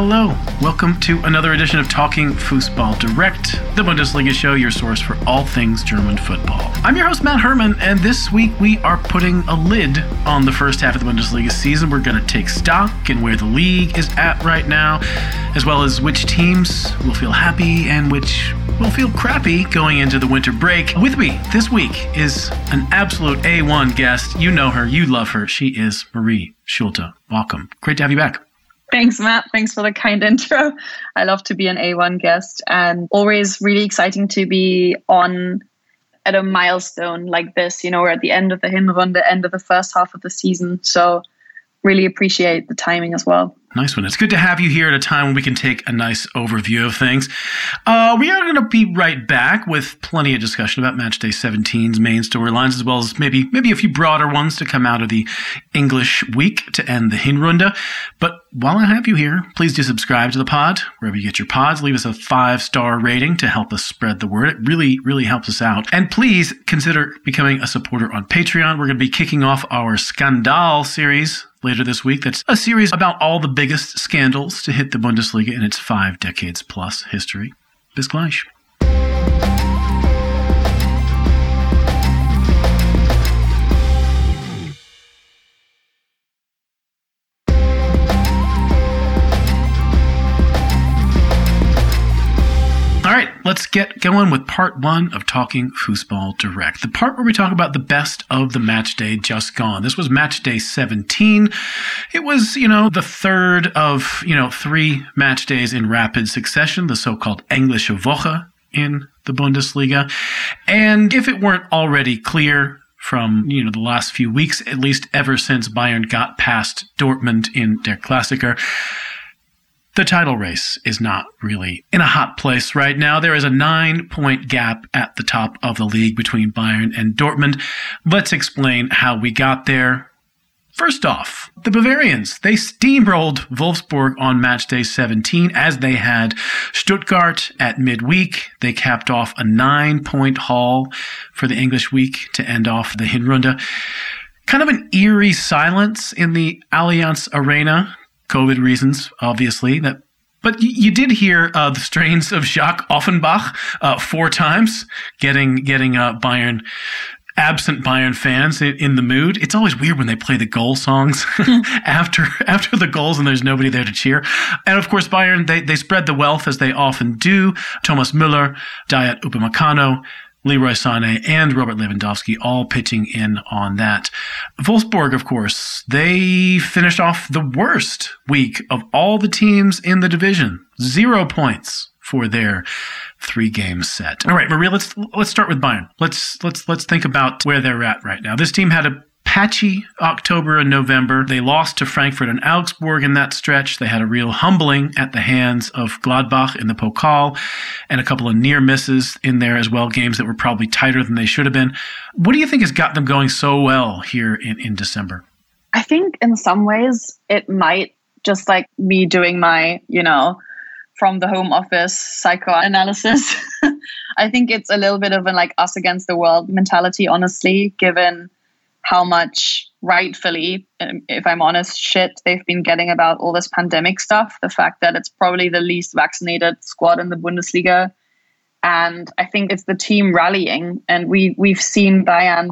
Hello, welcome to another edition of Talking Fußball Direct, the Bundesliga show, your source for all things German football. I'm your host, Matt Herman, and this week we are putting a lid on the first half of the Bundesliga season. We're going to take stock in where the league is at right now, as well as which teams will feel happy and which will feel crappy going into the winter break. With me this week is an absolute A1 guest. You know her, you love her. She is Marie Schulte. Welcome. Great to have you back. Thanks, Matt. Thanks for the kind intro. I love to be an A1 guest and always really exciting to be on at a milestone like this. You know, we're at the end of the Hinrunde, end of the first half of the season. So really appreciate the timing as well. Nice one. It's good to have you here at a time when we can take a nice overview of things. Uh, we are going to be right back with plenty of discussion about Matchday 17's main storylines, as well as maybe maybe a few broader ones to come out of the English week to end the Hinrunde. But while I have you here, please do subscribe to the pod wherever you get your pods. Leave us a five star rating to help us spread the word. It really, really helps us out. And please consider becoming a supporter on Patreon. We're going to be kicking off our Scandal series later this week. That's a series about all the biggest scandals to hit the Bundesliga in its five decades plus history. Bis gleich. Let's get going with part one of Talking Fußball Direct. The part where we talk about the best of the match day just gone. This was match day 17. It was, you know, the third of, you know, three match days in rapid succession, the so-called Englische Woche in the Bundesliga. And if it weren't already clear, from you know the last few weeks, at least ever since Bayern got past Dortmund in Der Klassiker the title race is not really in a hot place right now. There is a nine point gap at the top of the league between Bayern and Dortmund. Let's explain how we got there. First off, the Bavarians, they steamrolled Wolfsburg on match day 17 as they had Stuttgart at midweek. They capped off a nine point haul for the English week to end off the Hinrunde. Kind of an eerie silence in the Allianz Arena COVID reasons, obviously. That, but you, did hear uh, the strains of Jacques Offenbach uh, four times, getting getting uh, Bayern absent Bayern fans in, in, the mood. It's always weird when they play the goal songs after after the goals and there's nobody there to cheer. And of course, Bayern they they spread the wealth as they often do. Thomas Müller, Dayot Upamecano, Leroy Sané and Robert Lewandowski all pitching in on that. Wolfsburg, of course, they finished off the worst week of all the teams in the division. Zero points for their three game set. All right, Maria, let's let's start with Bayern. Let's let's let's think about where they're at right now. This team had a patchy October and November. They lost to Frankfurt and Augsburg in that stretch. They had a real humbling at the hands of Gladbach in the Pokal and a couple of near misses in there as well, games that were probably tighter than they should have been. What do you think has got them going so well here in, in December? I think in some ways it might just like me doing my, you know, from the home office psychoanalysis. I think it's a little bit of an like us against the world mentality, honestly, given how much rightfully, um, if I'm honest, shit they've been getting about all this pandemic stuff. The fact that it's probably the least vaccinated squad in the Bundesliga. And I think it's the team rallying. And we we've seen Bayern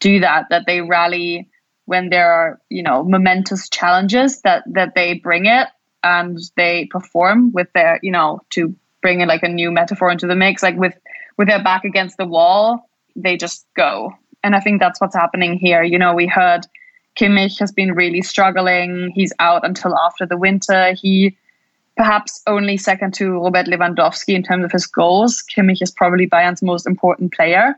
do that, that they rally when there are, you know, momentous challenges that that they bring it and they perform with their, you know, to bring in like a new metaphor into the mix, like with with their back against the wall, they just go and I think that's what's happening here. You know, we heard Kimmich has been really struggling. He's out until after the winter. He perhaps only second to Robert Lewandowski in terms of his goals. Kimmich is probably Bayern's most important player.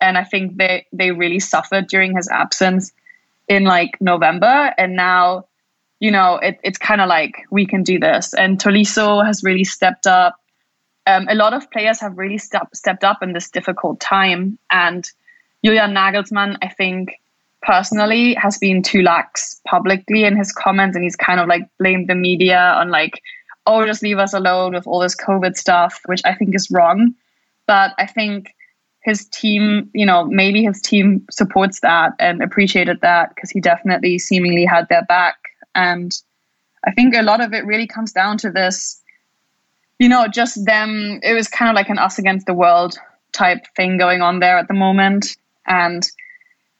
And I think they, they really suffered during his absence in like November. And now, you know, it, it's kind of like we can do this. And Tolisso has really stepped up. Um, a lot of players have really step, stepped up in this difficult time. And Julian Nagelsmann, I think personally has been too lax publicly in his comments and he's kind of like blamed the media on like oh just leave us alone with all this covid stuff which i think is wrong but i think his team you know maybe his team supports that and appreciated that because he definitely seemingly had their back and I think a lot of it really comes down to this, you know, just them. It was kind of like an us against the world type thing going on there at the moment, and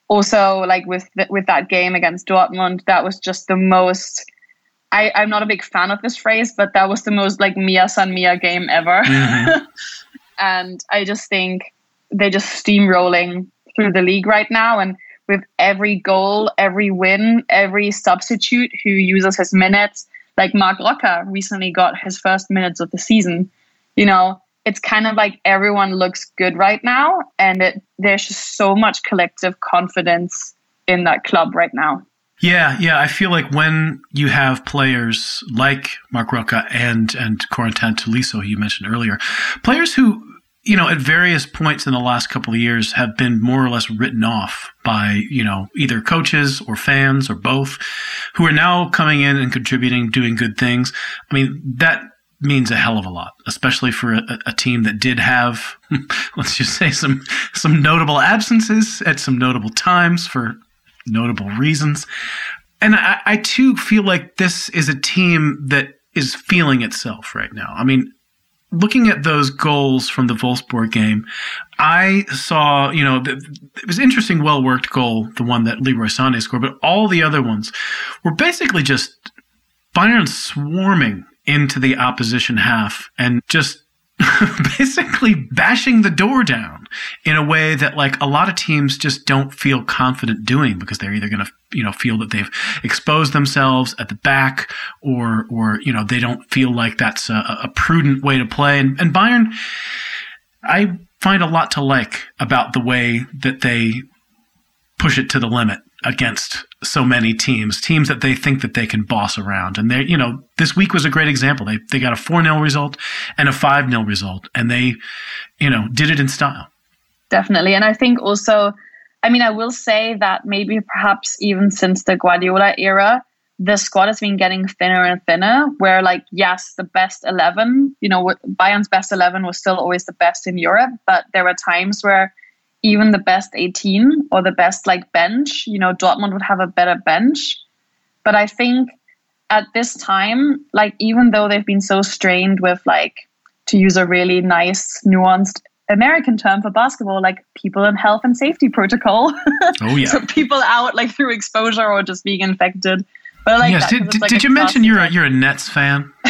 also like with the, with that game against Dortmund, that was just the most. I, I'm not a big fan of this phrase, but that was the most like Mia San Mia game ever. Mm-hmm. and I just think they're just steamrolling through the league right now. And with every goal, every win, every substitute who uses his minutes, like Marc Roca recently got his first minutes of the season, you know, it's kind of like everyone looks good right now. And it, there's just so much collective confidence in that club right now. Yeah, yeah. I feel like when you have players like Marc Roca and and Corentin Tolisso, you mentioned earlier, players who you know, at various points in the last couple of years have been more or less written off by, you know, either coaches or fans or both who are now coming in and contributing, doing good things. I mean, that means a hell of a lot, especially for a, a team that did have, let's just say some, some notable absences at some notable times for notable reasons. And I, I too feel like this is a team that is feeling itself right now. I mean, looking at those goals from the Wolfsburg game, I saw, you know, it was interesting, well worked goal, the one that Leroy Sané scored, but all the other ones were basically just Bayern swarming into the opposition half and just basically bashing the door down in a way that like a lot of teams just don't feel confident doing because they're either going to you know feel that they've exposed themselves at the back or or you know they don't feel like that's a, a prudent way to play. And, and Bayern I find a lot to like about the way that they push it to the limit against so many teams, teams that they think that they can boss around. And they, you know, this week was a great example. They they got a 4-0 result and a 5-0 result and they, you know, did it in style. Definitely. And I think also I mean, I will say that maybe perhaps even since the Guardiola era, the squad has been getting thinner and thinner. Where, like, yes, the best 11, you know, Bayern's best 11 was still always the best in Europe, but there were times where even the best 18 or the best, like, bench, you know, Dortmund would have a better bench. But I think at this time, like, even though they've been so strained with, like, to use a really nice, nuanced American term for basketball, like people in health and safety protocol. Oh yeah. so people out like through exposure or just being infected. But like yes, did, like did you mention you're a, you're a Nets fan?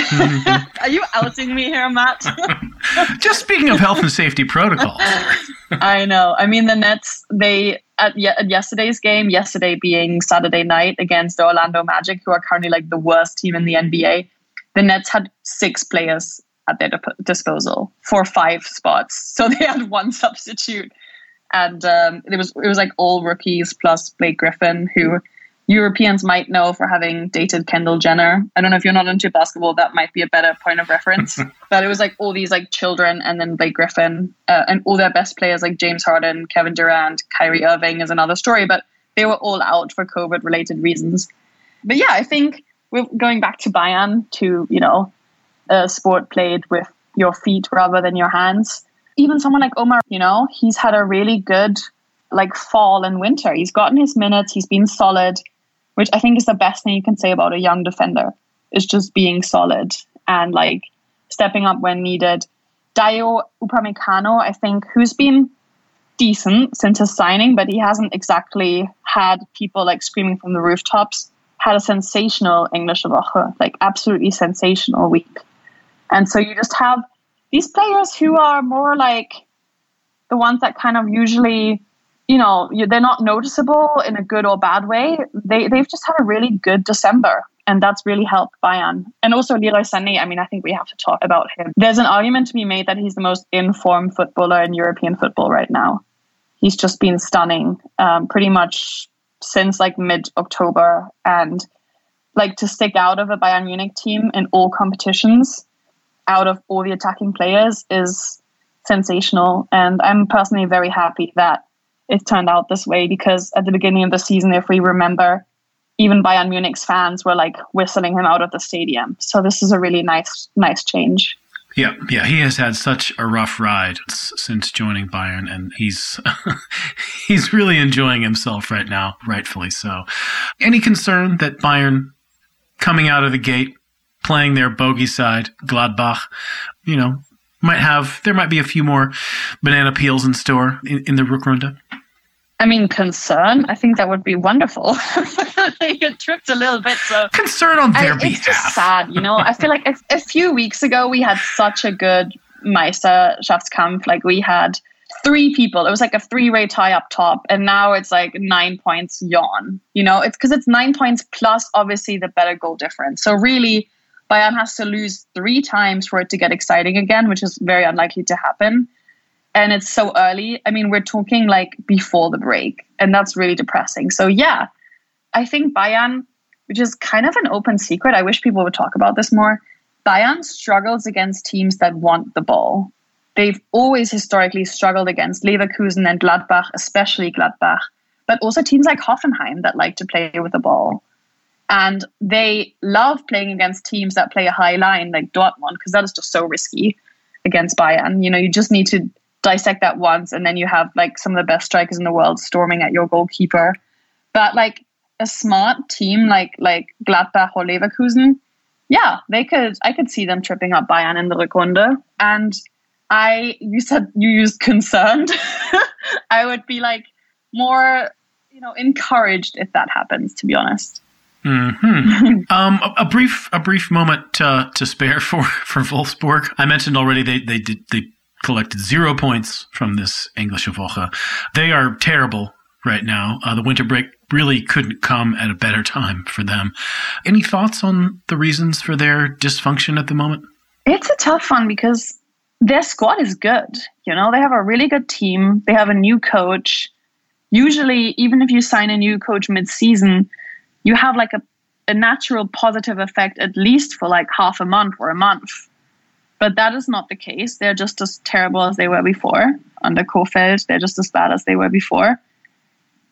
Are you outing me here, Matt? just speaking of health and safety protocols. I know. I mean, the Nets they at, at yesterday's game, yesterday being Saturday night against the Orlando Magic, who are currently like the worst team in the NBA. The Nets had six players at their disposal for five spots. So they had one substitute, and um, it was it was like all rookies plus Blake Griffin, who Europeans might know for having dated Kendall Jenner. I don't know if you're not into basketball, that might be a better point of reference. but it was like all these like children, and then Blake Griffin, uh, and all their best players like James Harden, Kevin Durant, Kyrie Irving is another story. But they were all out for COVID related reasons. But yeah, I think we're going back to Bayern to you know a sport played with your feet rather than your hands. Even someone like Omar, you know, he's had a really good like fall and winter. He's gotten his minutes, he's been solid, which I think is the best thing you can say about a young defender. Is just being solid and like stepping up when needed. Dayot Upamecano, I think, who's been decent since his signing, but he hasn't exactly had people like screaming from the rooftops. Had a sensational English Woche, like absolutely sensational week. And so you just have these players who are more like the ones that kind of usually, you know, they're not noticeable in a good or bad way. They, they've just had a really good December. And that's really helped Bayern. And also Leroy Sané, I mean, I think we have to talk about him. There's an argument to be made that he's the most informed footballer in European football right now. He's just been stunning um, pretty much since like mid October. And like to stick out of a Bayern Munich team in all competitions out of all the attacking players is sensational. And I'm personally very happy that it turned out this way because at the beginning of the season, if we remember, even Bayern Munich's fans were like whistling him out of the stadium. So this is a really nice, nice change. Yeah, yeah, he has had such a rough ride since joining Bayern, and he's he's really enjoying himself right now, rightfully so. Any concern that Bayern coming out of the gate, playing their bogey side, Gladbach. You know, might have there might be a few more banana peels in store in, in the Rückrunde. I mean, concern. I think that would be wonderful. they get tripped a little bit. So concern on their I, behalf. It's just sad, you know. I feel like a, a few weeks ago we had such a good Meisterschaftskampf. Like we had three people. It was like a three-way tie up top, and now it's like nine points yawn. You know, it's because it's nine points plus obviously the better goal difference. So really, Bayern has to lose three times for it to get exciting again, which is very unlikely to happen and it's so early. I mean, we're talking like before the break, and that's really depressing. So, yeah, I think Bayern, which is kind of an open secret, I wish people would talk about this more. Bayern struggles against teams that want the ball. They've always historically struggled against Leverkusen and Gladbach, especially Gladbach, but also teams like Hoffenheim that like to play with the ball. And they love playing against teams that play a high line like Dortmund, because that is just so risky against Bayern. You know, you just need to dissect that once and then you have like some of the best strikers in the world storming at your goalkeeper. But like a smart team like like Gladbach or Leverkusen, yeah, they could I could see them tripping up Bayern in the Rückrunde. And I you said you used concerned. I would be like more, you know, encouraged if that happens, to be honest. Mm-hmm. um, a, a, brief, a brief moment uh, to spare for for Wolfsburg. I mentioned already they they did they collected zero points from this Englische Woche. They are terrible right now. Uh, the winter break really couldn't come at a better time for them. Any thoughts on the reasons for their dysfunction at the moment? It's a tough one because their squad is good. You know, they have a really good team, they have a new coach. Usually, even if you sign a new coach mid season, you have like a, a natural positive effect at least for like half a month or a month but that is not the case. They're just as terrible as they were before. Under Kohfeldt, they're just as bad as they were before.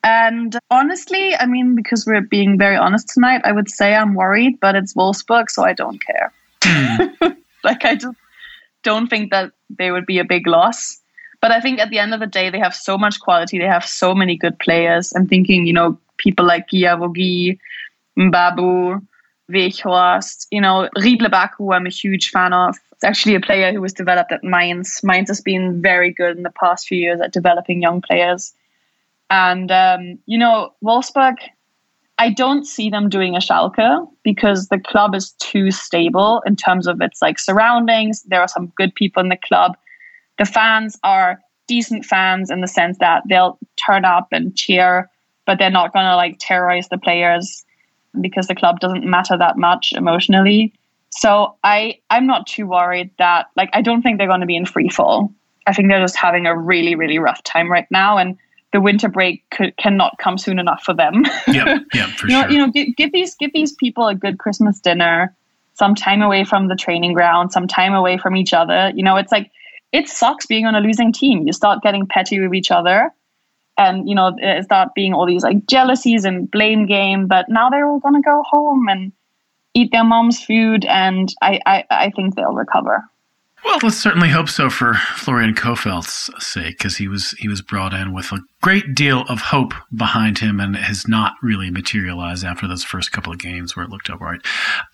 And honestly, I mean, because we're being very honest tonight, I would say I'm worried, but it's Wolfsburg, so I don't care. Mm. like, I just don't think that they would be a big loss. But I think at the end of the day, they have so much quality. They have so many good players. I'm thinking, you know, people like Guilavogui, Mbabu, Weghorst, you know, Ridle Baku, I'm a huge fan of. It's actually a player who was developed at Mainz. Mainz has been very good in the past few years at developing young players. And, um, you know, Wolfsburg, I don't see them doing a Schalke because the club is too stable in terms of its like surroundings. There are some good people in the club. The fans are decent fans in the sense that they'll turn up and cheer, but they're not going to like terrorize the players because the club doesn't matter that much emotionally. So I I'm not too worried that like I don't think they're going to be in free fall. I think they're just having a really really rough time right now, and the winter break could, cannot come soon enough for them. yeah, yeah, for you sure. Know, you know, give, give these give these people a good Christmas dinner, some time away from the training ground, some time away from each other. You know, it's like it sucks being on a losing team. You start getting petty with each other, and you know, start being all these like jealousies and blame game. But now they're all gonna go home and eat their mom's food, and I, I, I think they'll recover. Well, let's certainly hope so for Florian Kohfeldt's sake, because he was he was brought in with a great deal of hope behind him, and has not really materialized after those first couple of games where it looked all right.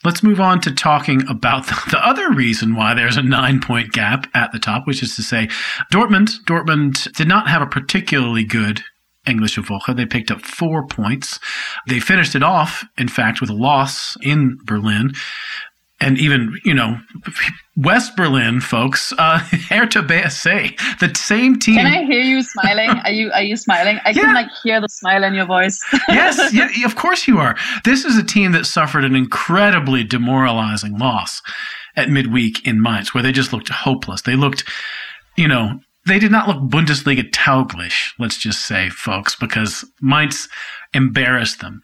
Let's move on to talking about the, the other reason why there's a nine point gap at the top, which is to say, Dortmund Dortmund did not have a particularly good English of Woche. They picked up four points. They finished it off, in fact, with a loss in Berlin. And even, you know, West Berlin folks, uh, Hertha BSC, the same team. Can I hear you smiling? Are you are you smiling? I yeah. can like hear the smile in your voice. yes, yeah, of course you are. This is a team that suffered an incredibly demoralizing loss at midweek in Mainz, where they just looked hopeless. They looked, you know, they did not look Bundesliga tauglich, let's just say, folks, because Mainz embarrassed them.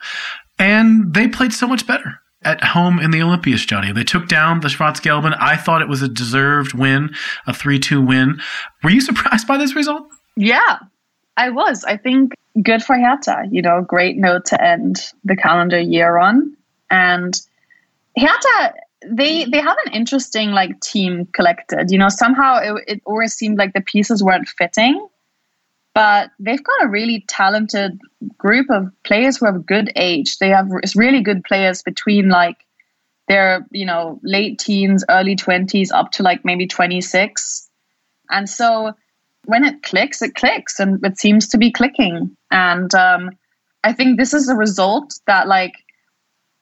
And they played so much better at home in the Olympiastadion. They took down the Schwarz-Gelben. I thought it was a deserved win, a 3-2 win. Were you surprised by this result? Yeah, I was. I think good for Hertha. You know, great note to end the calendar year on. And Hertha they they have an interesting like team collected. You know, somehow it, it always seemed like the pieces weren't fitting, but they've got a really talented group of players who have good age. They have really good players between like they're, you know, late teens, early 20s, up to like maybe 26. And so when it clicks, it clicks and it seems to be clicking. And um, I think this is a result that, like,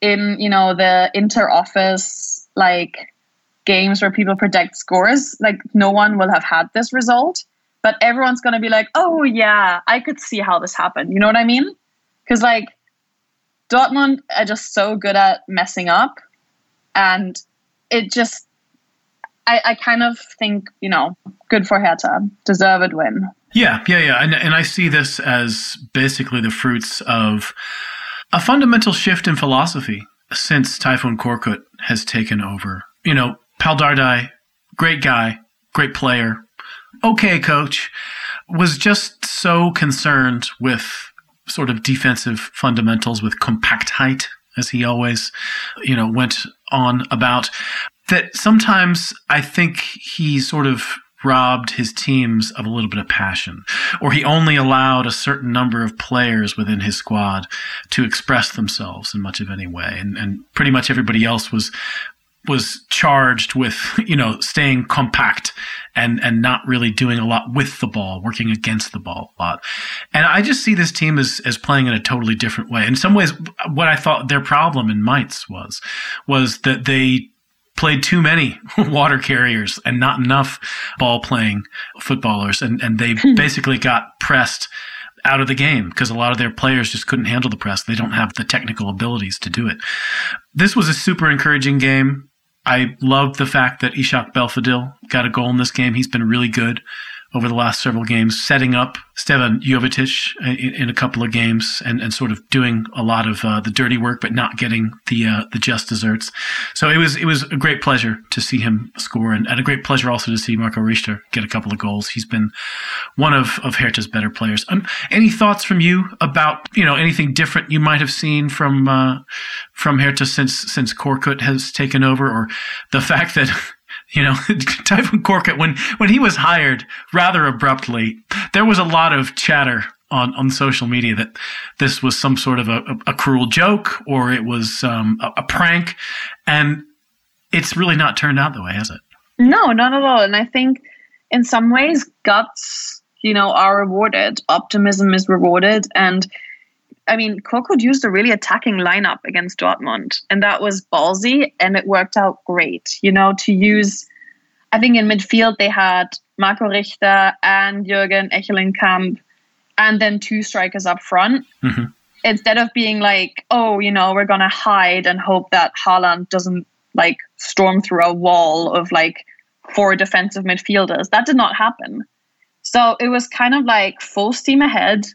in, you know, the inter office, like, games where people predict scores, like, no one will have had this result. But everyone's going to be like, oh, yeah, I could see how this happened. You know what I mean? Because, like, Dortmund are just so good at messing up and it just I, I kind of think you know good for Hertha, deserved win. Yeah, yeah, yeah, and and I see this as basically the fruits of a fundamental shift in philosophy since Tayfun Korkut has taken over. You know, Pal Dardai, great guy, great player, okay coach, was just so concerned with sort of defensive fundamentals with compact height, as he always, you know, went on about, that sometimes I think he sort of robbed his teams of a little bit of passion, or he only allowed a certain number of players within his squad to express themselves in much of any way, and, and pretty much everybody else was was charged with you know staying compact and and not really doing a lot with the ball, working against the ball a lot. And I just see this team as as playing in a totally different way. In some ways, what I thought their problem in Mainz was was that they played too many water carriers and not enough ball playing footballers, and and they hmm. basically got pressed out of the game because a lot of their players just couldn't handle the press. They don't have the technical abilities to do it. This was a super encouraging game. I love the fact that Ishak Belfodil got a goal in this game. He's been really good over the last several games, setting up Stevan Jovetic in, in, a couple of games and, and sort of doing a lot of uh, the dirty work, but not getting the uh, the just desserts. So it was it was a great pleasure to see him score, and, and a great pleasure also to see Marco Richter get a couple of goals. He's been one of of Hertha's better players. Um, any thoughts from you about you know anything different you might have seen from uh, from Hertha since since Korkut has taken over, or the fact that you know, Tayfun Korkut, when, when he was hired rather abruptly, there was a lot of chatter on, on social media that this was some sort of a, a, a cruel joke or it was um, a, a prank. And it's really not turned out that way, has it? No, not at all. And I think in some ways, guts, you know, are rewarded. Optimism is rewarded. And I mean, Korkut used a really attacking lineup against Dortmund, and that was ballsy, and it worked out great. You know, to use, I think in midfield they had Marco Richter and Jürgen Ekkelenkamp, and then two strikers up front. Mm-hmm. Instead of being like, oh, you know, we're gonna hide and hope that Haaland doesn't like storm through a wall of like four defensive midfielders. That did not happen. So it was kind of like full steam ahead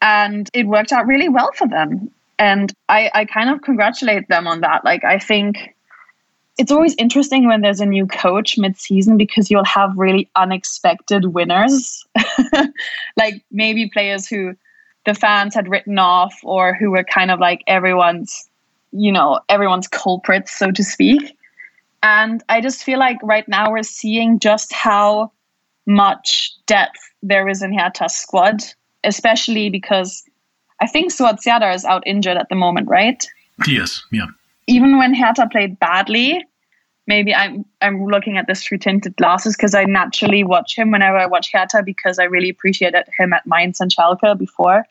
and it worked out really well for them. And I, I kind of congratulate them on that. Like, I think it's always interesting when there's a new coach mid-season because you'll have really unexpected winners like maybe players who the fans had written off or who were kind of like everyone's you know everyone's culprits so to speak and i just feel like right now we're seeing just how much depth there is in Hertha's squad especially because I think Suat Serdar is out injured at the moment, right? Yes, yeah. Even when Hertha played badly, maybe I'm I'm looking at this through tinted glasses because I naturally watch him whenever I watch Hertha because I really appreciated him at Mainz and Schalke before.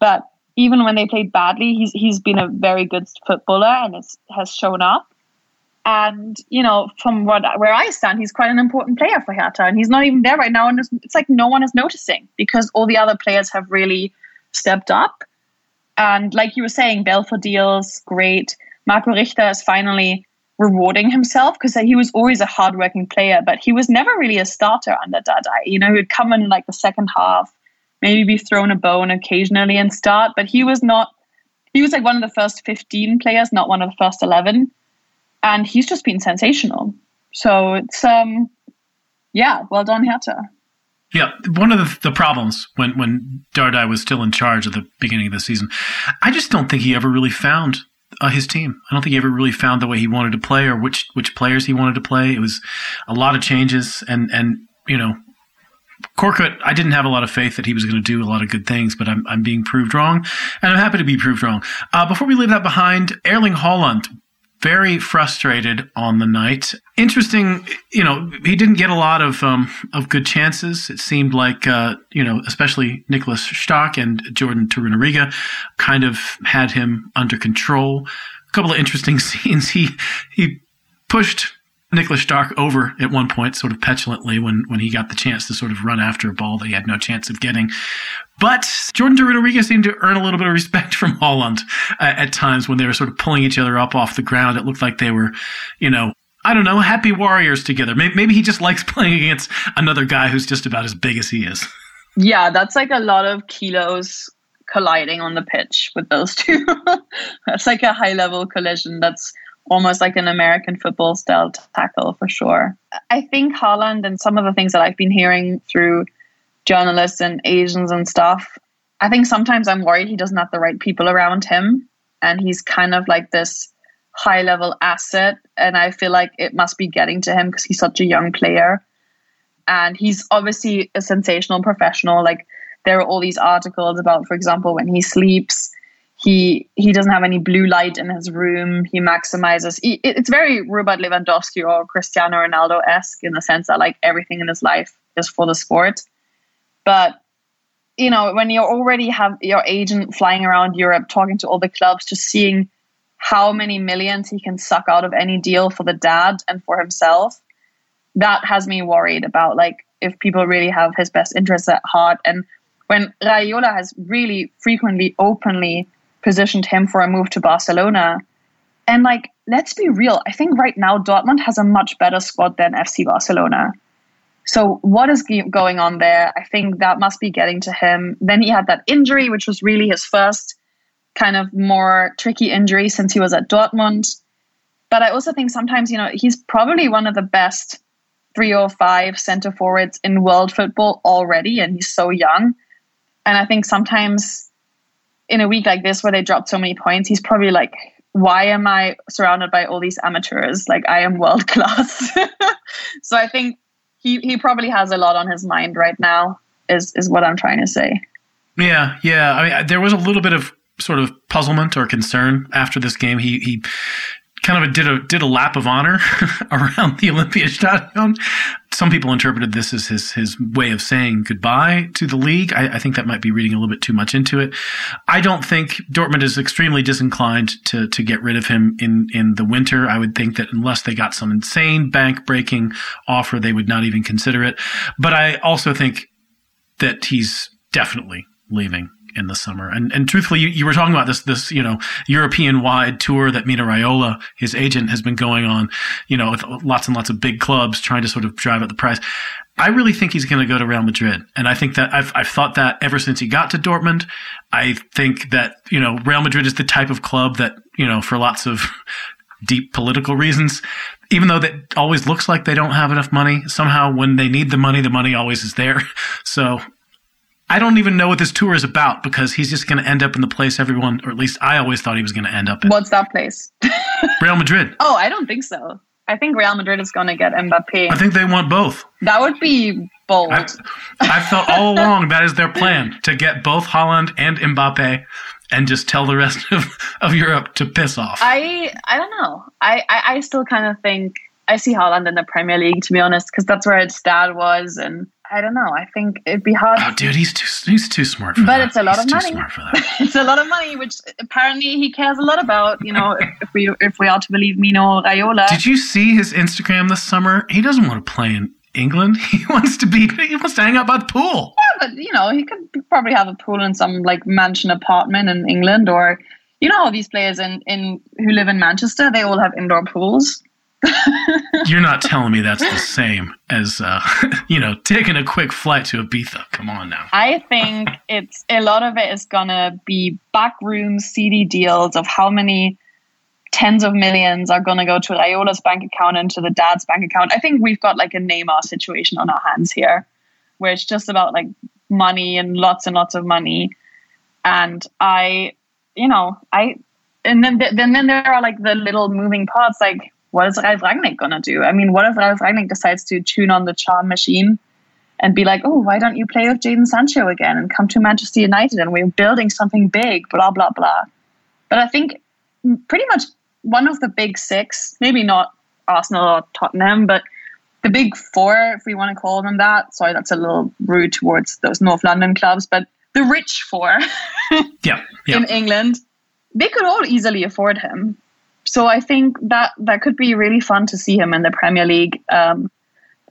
But even when they played badly, he's he's been a very good footballer and has shown up. And you know, from what where I stand, he's quite an important player for Hertha, and he's not even there right now. And it's, like no one is noticing because all the other players have really stepped up. And like you were saying, Belfodil's great. Marco Richter is finally rewarding himself because he was always a hardworking player, but he was never really a starter under Dardai. You know, he would come in like the second half, maybe be thrown a bone occasionally and start, but he was not. He was like one of the first 15 players, not one of the first 11 and he's just been sensational. So it's um, yeah, well done, Hertha. Yeah, one of the, the, problems when when Dardai was still in charge at the beginning of the season, I just don't think he ever really found uh, his team. I don't think he ever really found the way he wanted to play or which which players he wanted to play. It was a lot of changes, and and you know, Korkut, I didn't have a lot of faith that he was going to do a lot of good things, but I'm I'm being proved wrong, and I'm happy to be proved wrong. Uh, before we leave that behind, Erling Haaland very frustrated on the night. Interesting, you know, he didn't get a lot of um, of good chances. It seemed like, uh, you know, especially Niklas Stark and Jordan Torunarigha kind of had him under control. A couple of interesting scenes. He he pushed Niklas Stark over at one point, sort of petulantly, when, when he got the chance to sort of run after a ball that he had no chance of getting. But Jordan Torunarigha seemed to earn a little bit of respect from Haaland uh, at times when they were sort of pulling each other up off the ground. It looked like they were, you know, I don't know, happy warriors together. Maybe, maybe he just likes playing against another guy who's just about as big as he is. Yeah, that's like a lot of kilos colliding on the pitch with those two. that's like a high level collision. That's almost like an American football style tackle for sure. I think Haaland and some of the things that I've been hearing through journalists and Asians and stuff, I think sometimes I'm worried he doesn't have the right people around him. And he's kind of like this high level asset. And I feel like it must be getting to him because he's such a young player. And he's obviously a sensational professional. Like there are all these articles about, for example, when he sleeps, he he doesn't have any blue light in his room. He maximizes. He, it's very Robert Lewandowski or Cristiano Ronaldo esque in the sense that like everything in his life is for the sport. But you know, when you already have your agent flying around Europe talking to all the clubs, just seeing how many millions he can suck out of any deal for the dad and for himself, that has me worried about like if people really have his best interests at heart. And when Raiola has really frequently openly positioned him for a move to Barcelona. And like, let's be real. I think right now Dortmund has a much better squad than FC Barcelona. So what is going on there? I think that must be getting to him. Then he had that injury, which was really his first kind of more tricky injury since he was at Dortmund. But I also think sometimes, you know, he's probably one of the best three or five center forwards in world football already, and he's so young. And I think sometimes in a week like this where they dropped so many points, he's probably like, why am I surrounded by all these amateurs? Like I am world class. so I think he, he probably has a lot on his mind right now is is what I'm trying to say. Yeah, yeah. I mean there was a little bit of sort of puzzlement or concern after this game. He he kind of a, did a did a lap of honor around the Olympiastadion. Some people interpreted this as his his way of saying goodbye to the league. I, I, think that might be reading a little bit too much into it. I don't think Dortmund is extremely disinclined to to get rid of him in in the winter. I would think that unless they got some insane bank breaking offer, they would not even consider it. But I also think that he's definitely leaving in the summer. And and truthfully, you, you were talking about this this you know European wide tour that Mino Raiola, his agent, has been going on, you know, with lots and lots of big clubs trying to sort of drive up the price. I really think he's going to go to Real Madrid, and I think that I've I've thought that ever since he got to Dortmund. I think that you know Real Madrid is the type of club that you know for lots of deep political reasons even though that always looks like they don't have enough money, somehow when they need the money, the money always is there. So I don't even know what this tour is about because he's just going to end up in the place everyone, or at least I always thought he was going to end up in. What's that place? Real Madrid. Oh, I don't think so. I think Real Madrid is going to get Mbappe. I think they want both. That would be bold. I, I've thought all along that is their plan to get both Haaland and Mbappe and just tell the rest of, of Europe to piss off. I I don't know. I, I, I still kind of think I see Haaland in the Premier League, to be honest, because that's where his dad was and I don't know. I think it'd be hard. Oh, dude, he's too he's too smart for but that. But it's a lot he's of money. it's a lot of money, which apparently he cares a lot about. You know, if, if, we if we are to believe Mino Raiola. Did you see his Instagram this summer? He doesn't want to play in England. He wants to be. He wants to hang out by the pool. Yeah, but you know, he could probably have a pool in some like mansion apartment in England, or you know, all these players in in who live in Manchester, they all have indoor pools. You're not telling me that's the same as, uh, you know, taking a quick flight to Ibiza. Come on now. I think it's a lot of it is gonna be backroom CD deals of how many tens of millions are gonna go to Raiola's bank account and to the dad's bank account. I think we've got like a Neymar situation on our hands here, where it's just about like money and lots and lots of money. And I, you know, I, and then then then there are like the little moving parts, like what is Ralf Rangnick gonna do? I mean, what if Ralf Rangnick decides to tune on the charm machine and be like, oh, why don't you play with Jadon Sancho again and come to Manchester United and we're building something big, blah blah blah. But I think pretty much one of the big six, maybe not Arsenal or Tottenham, but the big four, if we want to call them that. Sorry, that's a little rude towards those North London clubs, but the rich four yeah, yeah. in England, they could all easily afford him. So I think that that could be really fun to see him in the Premier League. Um,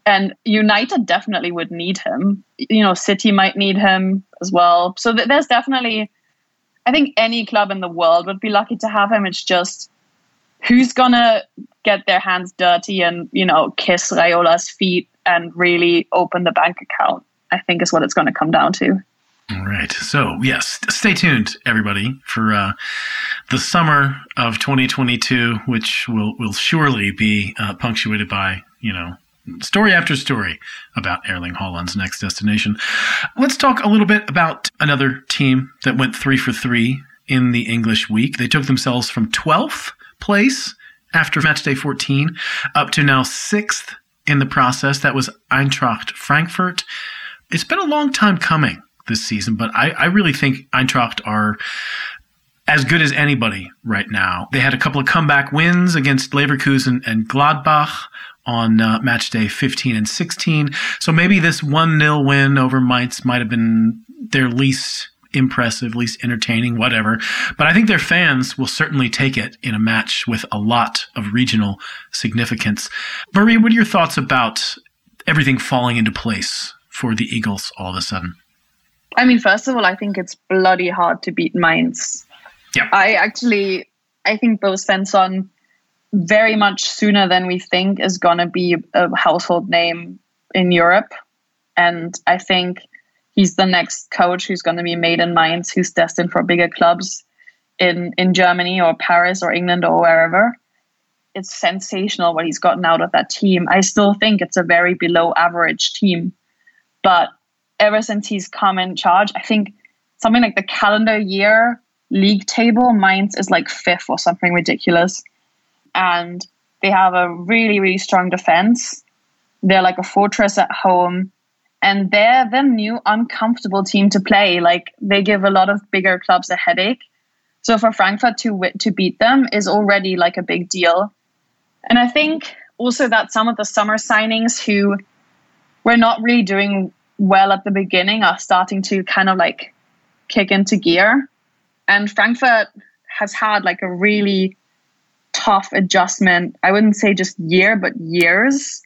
and United definitely would need him. You know, City might need him as well. So th- there's definitely, I think any club in the world would be lucky to have him. It's just who's gonna get their hands dirty and you know kiss Raiola's feet and really open the bank account. I think is what it's going to come down to. All right. So, yes, stay tuned, everybody, for uh, the summer of 2022, which will, will surely be uh, punctuated by, you know, story after story about Erling Haaland's next destination. Let's talk a little bit about another team that went three for three in the English week. They took themselves from 12th place after match day 14 up to now sixth in the process. That was Eintracht Frankfurt. It's been a long time coming this season, but I, I really think Eintracht are as good as anybody right now. They had a couple of comeback wins against Leverkusen and Gladbach on uh, match day 15 and 16. So maybe this 1 0 win over Mainz might have been their least impressive, least entertaining, whatever. But I think their fans will certainly take it in a match with a lot of regional significance. Marie, what are your thoughts about everything falling into place for the Eagles all of a sudden? I mean, first of all, I think it's bloody hard to beat Mainz. Yeah. I actually, I think Bo Svensson very much sooner than we think is going to be a household name in Europe. And I think he's the next coach who's going to be made in Mainz, who's destined for bigger clubs in, in Germany or Paris or England or wherever. It's sensational what he's gotten out of that team. I still think it's a very below average team. But ever since he's come in charge, I think something like the calendar year league table, Mainz is like fifth or something ridiculous and they have a really really strong defense. They're like a fortress at home, and they're the new uncomfortable team to play. Like they give a lot of bigger clubs a headache. So for Frankfurt to to beat them is already like a big deal. And I think also that some of the summer signings who were not really doing well at the beginning are starting to kind of like kick into gear. And Frankfurt has had like a really tough adjustment. I wouldn't say just year, but years.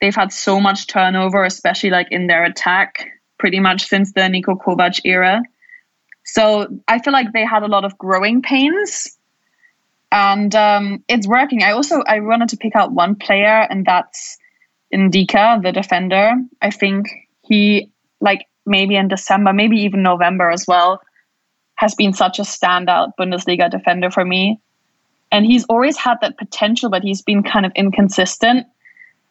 They've had so much turnover, especially like in their attack, pretty much since the Niko Kovac era. So I feel like they had a lot of growing pains, and um, it's working. I also I wanted to pick out one player, and that's N'Dicka, the defender. I think he like maybe in December, maybe even November as well, has been such a standout Bundesliga defender for me and he's always had that potential, but he's been kind of inconsistent.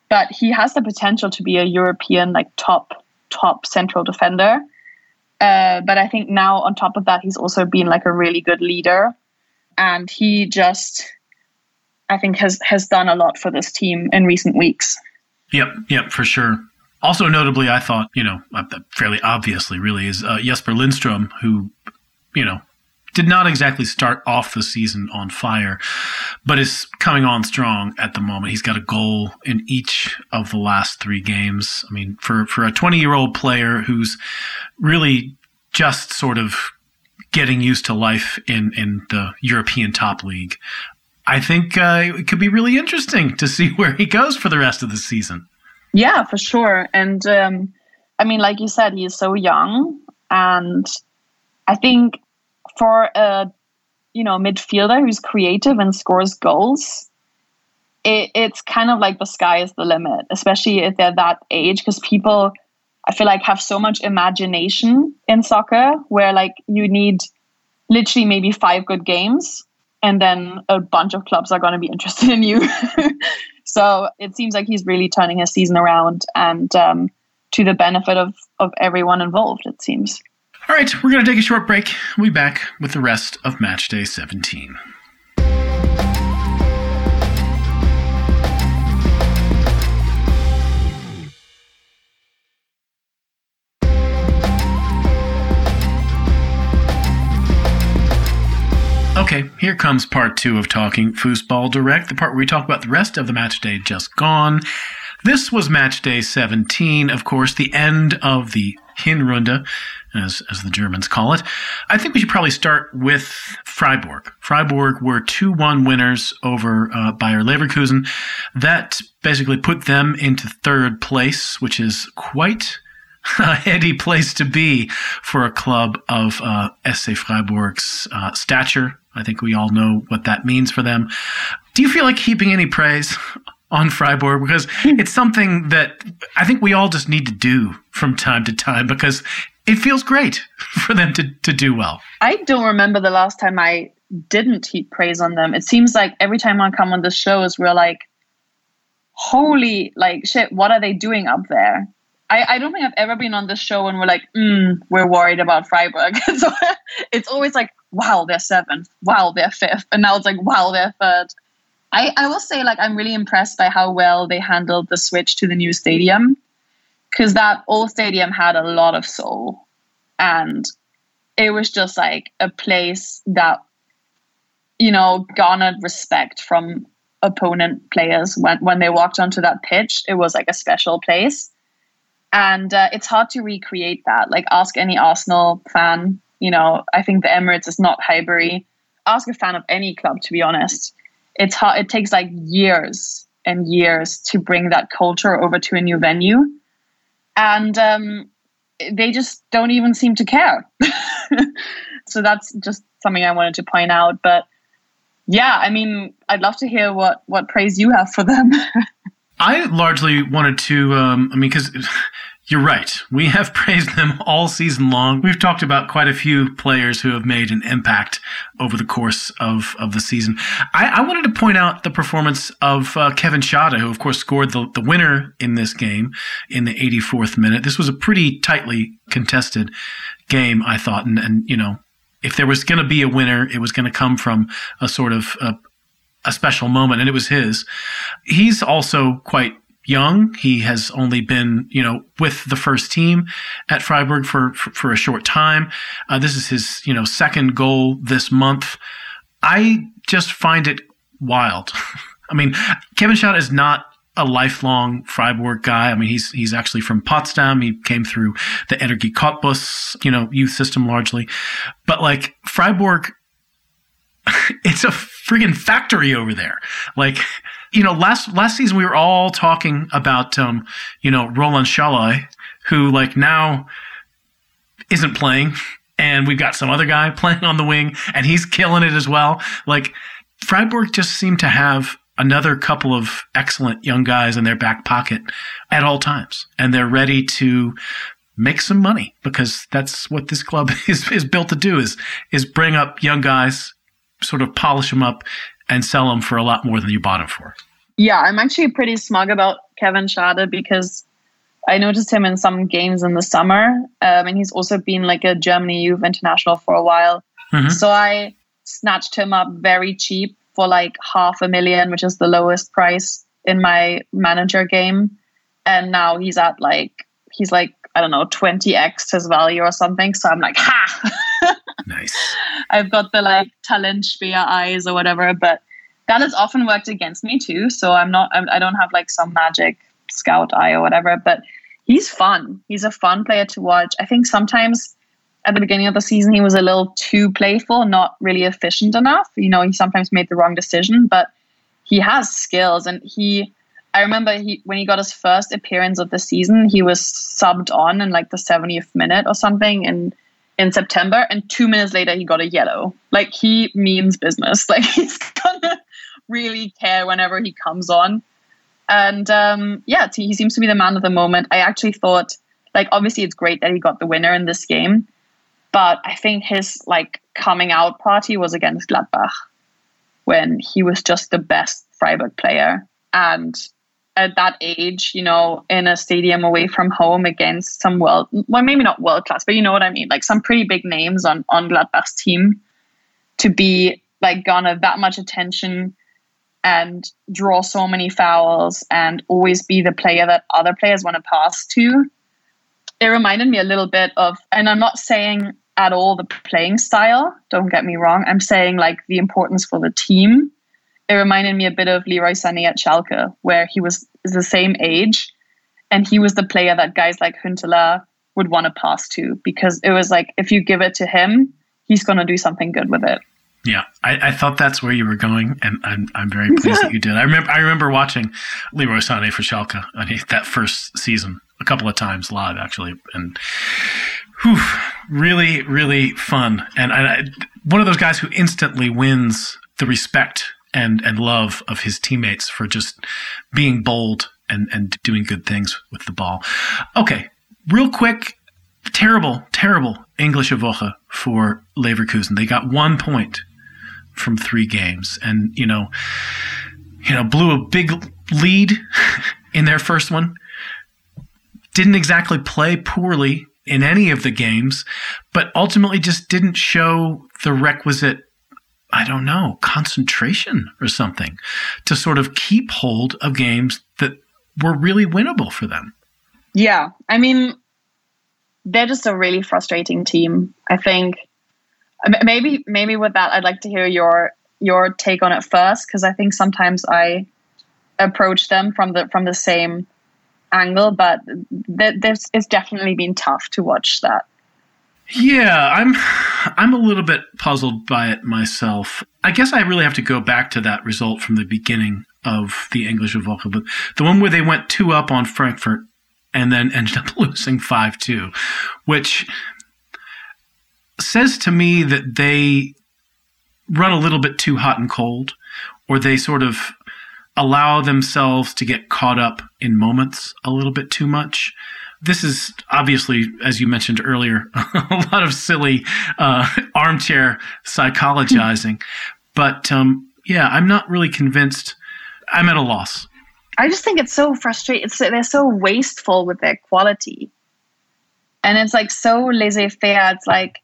But he has the potential to be a European like top top central defender. Uh, but I think now on top of that, he's also been like a really good leader, and he just, I think, has has done a lot for this team in recent weeks. Yep, yep, for sure. Also, notably, I thought, you know, uh, fairly obviously, really, is uh, Jesper Lindstrom, who, you know, did not exactly start off the season on fire, but is coming on strong at the moment. He's got a goal in each of the last three games. I mean, for, for a 20 year old player who's really just sort of getting used to life in, in the European top league, I think uh, it could be really interesting to see where he goes for the rest of the season. Yeah, for sure. And um, I mean, like you said, he's so young. And I think for a you know midfielder who's creative and scores goals it, it's kind of like the sky is the limit especially if they're that age because people i feel like have so much imagination in soccer where like you need literally maybe five good games and then a bunch of clubs are going to be interested in you so it seems like he's really turning his season around and um, to the benefit of of everyone involved it seems all right, we're going to take a short break. We'll be back with the rest of Match Day 17. Okay, here comes part two of Talking Fußball Direct, the part where we talk about the rest of the match day just gone. This was match day 17, of course, the end of the Hinrunde, as, as the Germans call it. I think we should probably start with Freiburg. Freiburg were 2 1 winners over uh, Bayer Leverkusen. That basically put them into third place, which is quite a heady place to be for a club of uh, SC Freiburg's uh, stature. I think we all know what that means for them. Do you feel like heaping any praise on Freiburg? Because hmm. it's something that I think we all just need to do from time to time because it feels great for them to, to do well. I don't remember the last time I didn't heap praise on them. It seems like every time I come on the shows, we're like, holy, like, shit, what are they doing up there? I, I don't think I've ever been on this show and we're like, mm, we're worried about Freiburg. so it's always like, wow, they're seventh. Wow, they're fifth. And now it's like, wow, they're third. I, I will say, like, I'm really impressed by how well they handled the switch to the new stadium because that old stadium had a lot of soul. And it was just like a place that, you know, garnered respect from opponent players when, when they walked onto that pitch. It was like a special place and uh, it's hard to recreate that. Like, ask any Arsenal fan. You know, I think the Emirates is not Highbury. Ask a fan of any club, to be honest. It's hard. It takes like years and years to bring that culture over to a new venue, and um, they just don't even seem to care. so that's just something I wanted to point out. But yeah, I mean, I'd love to hear what what praise you have for them. I largely wanted to, um, I mean, because you're right. We have praised them all season long. We've talked about quite a few players who have made an impact over the course of, of the season. I, I wanted to point out the performance of uh, Kevin Schade, who, of course, scored the, the winner in this game in the 84th minute. This was a pretty tightly contested game, I thought. And, and you know, if there was going to be a winner, it was going to come from a sort of a, a special moment, and it was his. He's also quite young. He has only been, you know, with the first team at Freiburg for for, for a short time. Uh, this is his, you know, second goal this month. I just find it wild. I mean, Kevin Schade is not a lifelong Freiburg guy. I mean, he's he's actually from Potsdam. He came through the Energie Cottbus, you know, youth system largely. But like Freiburg, it's a friggin' factory over there. Like you know, last last season we were all talking about um, you know, Roland Sallai, who like now isn't playing, and we've got some other guy playing on the wing, and he's killing it as well. Like Freiburg just seemed to have another couple of excellent young guys in their back pocket at all times, and they're ready to make some money because that's what this club is, is built to do is is bring up young guys, sort of polish them up, and sell them for a lot more than you bought them for. Yeah, I'm actually pretty smug about Kevin Schade because I noticed him in some games in the summer, um, and he's also been like a Germany youth international for a while. Mm-hmm. So I snatched him up very cheap for like half a million, which is the lowest price in my manager game. And now he's at like he's like I don't know twenty x his value or something. So I'm like, ha! nice. I've got the like talent spear eyes or whatever, but that has often worked against me too. So I'm not, I'm, I don't have like some magic scout eye or whatever, but he's fun. He's a fun player to watch. I think sometimes at the beginning of the season, he was a little too playful, not really efficient enough. You know, he sometimes made the wrong decision, but he has skills and he, I remember he when he got his first appearance of the season, he was subbed on in like the 70th minute or something, and in September, and two minutes later he got a yellow. Like he means business. Like he's gonna really care whenever he comes on. And um, yeah, he seems to be the man of the moment. I actually thought, like, obviously it's great that he got the winner in this game, but I think his like coming out party was against Gladbach when he was just the best Freiburg player. And at that age, you know, in a stadium away from home against some world, well, maybe not world class, but you know what I mean, like some pretty big names on on Gladbach's team, to be like garner that much attention and draw so many fouls and always be the player that other players want to pass to. It reminded me a little bit of, and I'm not saying at all the playing style. Don't get me wrong. I'm saying like the importance for the team. It reminded me a bit of Leroy Sané at Schalke, where he was the same age, and he was the player that guys like Huntelaar would want to pass to because it was like if you give it to him, he's going to do something good with it. Yeah, I, I, thought that's where you were going, and I'm I'm very pleased that you did. I remember I remember watching Leroy Sané for Schalke I that first season a couple of times live actually, and whew, really really fun. And I, one of those guys who instantly wins the respect and and love of his teammates for just being bold and and doing good things with the ball. Okay, real quick, terrible terrible Englische Woche for Leverkusen. They got one point from three games, and you know, you know, blew a big lead in their first one. Didn't exactly play poorly in any of the games, but ultimately just didn't show the requisite, I don't know, concentration or something to sort of keep hold of games that were really winnable for them. Yeah. I mean, they're just a really frustrating team. I think maybe maybe with that i'd like to hear your your take on it first because i think sometimes i approach them from the from the same angle but th- this it's definitely been tough to watch that yeah i'm i'm a little bit puzzled by it myself i guess i really have to go back to that result from the beginning of the Englische Woche, but the one where they went two up on Frankfurt and then ended up losing 5-2 which says to me that they run a little bit too hot and cold, or they sort of allow themselves to get caught up in moments a little bit too much. This is obviously, as you mentioned earlier, a lot of silly uh, armchair psychologizing. but um, yeah, I'm not really convinced. I'm at a loss. I just think it's so frustrating. It's, they're so wasteful with their quality. And it's like so laissez faire. It's like,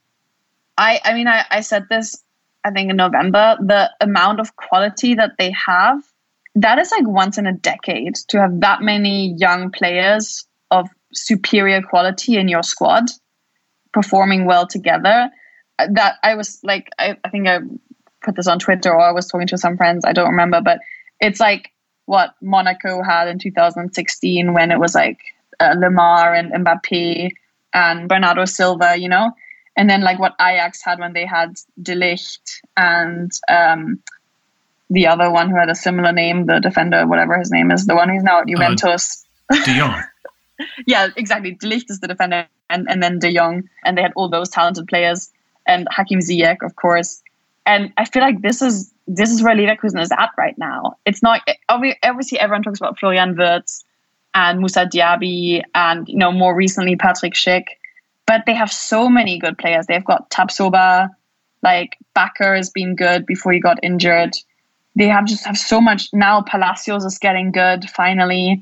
I, I mean, I, I said this, I think in November, the amount of quality that they have, that is like once in a decade to have that many young players superior quality in your squad performing well together. That I was like, I, I think I put this on Twitter or I was talking to some friends, I don't remember, but it's like what Monaco had in 2016 when it was like uh, Lemar and Mbappe and Bernardo Silva, you know? and then like what Ajax had when they had De Ligt and um, the other one who had a similar name, the defender, whatever his name is, the one who's now at Juventus. Uh, De Jong. yeah, exactly. De Ligt is the defender, and, and then De Jong, and they had all those talented players, and Hakim Ziyech, of course. And I feel like this is this is where Leverkusen is at right now. It's not obviously everyone talks about Florian Wirtz and Musa Diaby, and you know more recently Patrick Schick but they have so many good players. They've got Tapsoba, like Bakker has been good before he got injured. They have just have so much now. Palacios is getting good finally.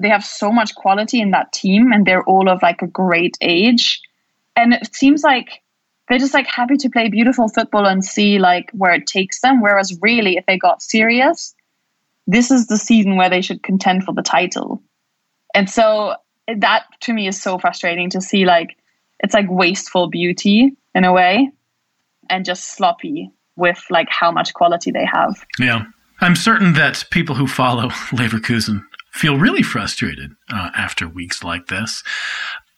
They have so much quality in that team, and they're all of like a great age. And it seems like they're just like happy to play beautiful football and see like where it takes them. Whereas really, if they got serious, this is the season where they should contend for the title. And so that to me is so frustrating to see like it's like wasteful beauty in a way and just sloppy with like how much quality they have. Yeah. I'm certain that people who follow Leverkusen feel really frustrated uh, after weeks like this.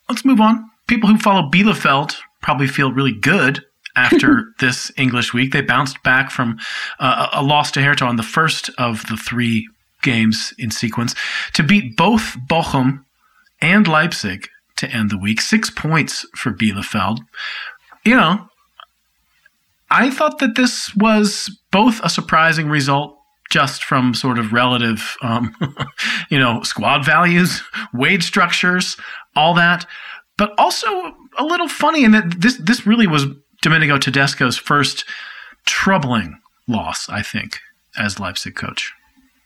Let's move on. People who follow Bielefeld probably feel really good after this English week. They bounced back from uh, a loss to Hertha on the first of the three games in sequence to beat both Bochum and Leipzig to end the week. Six points for Bielefeld. You know, I thought that this was both a surprising result just from sort of relative, um, you know, squad values, wage structures, all that, but also a little funny in that this this really was Domenico Tedesco's first troubling loss, I think, as Leipzig coach.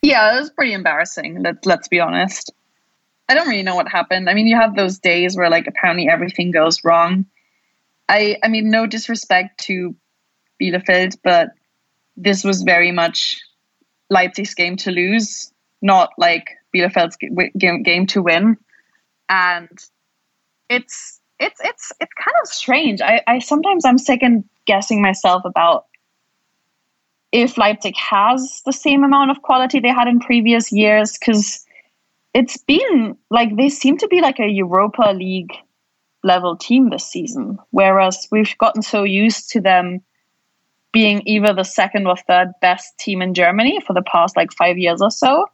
Yeah, it was pretty embarrassing. Let, let's be honest. I don't really know what happened. I mean, you have those days where like apparently everything goes wrong. I I mean, no disrespect to Bielefeld, but this was very much Leipzig's game to lose, not like Bielefeld's game to win. And it's it's it's it's kind of strange. I, I sometimes I'm second guessing myself about if Leipzig has the same amount of quality they had in previous years because it's been like they seem to be like a Europa League level team this season, whereas we've gotten so used to them being either the second or third best team in Germany for the past like five years or so,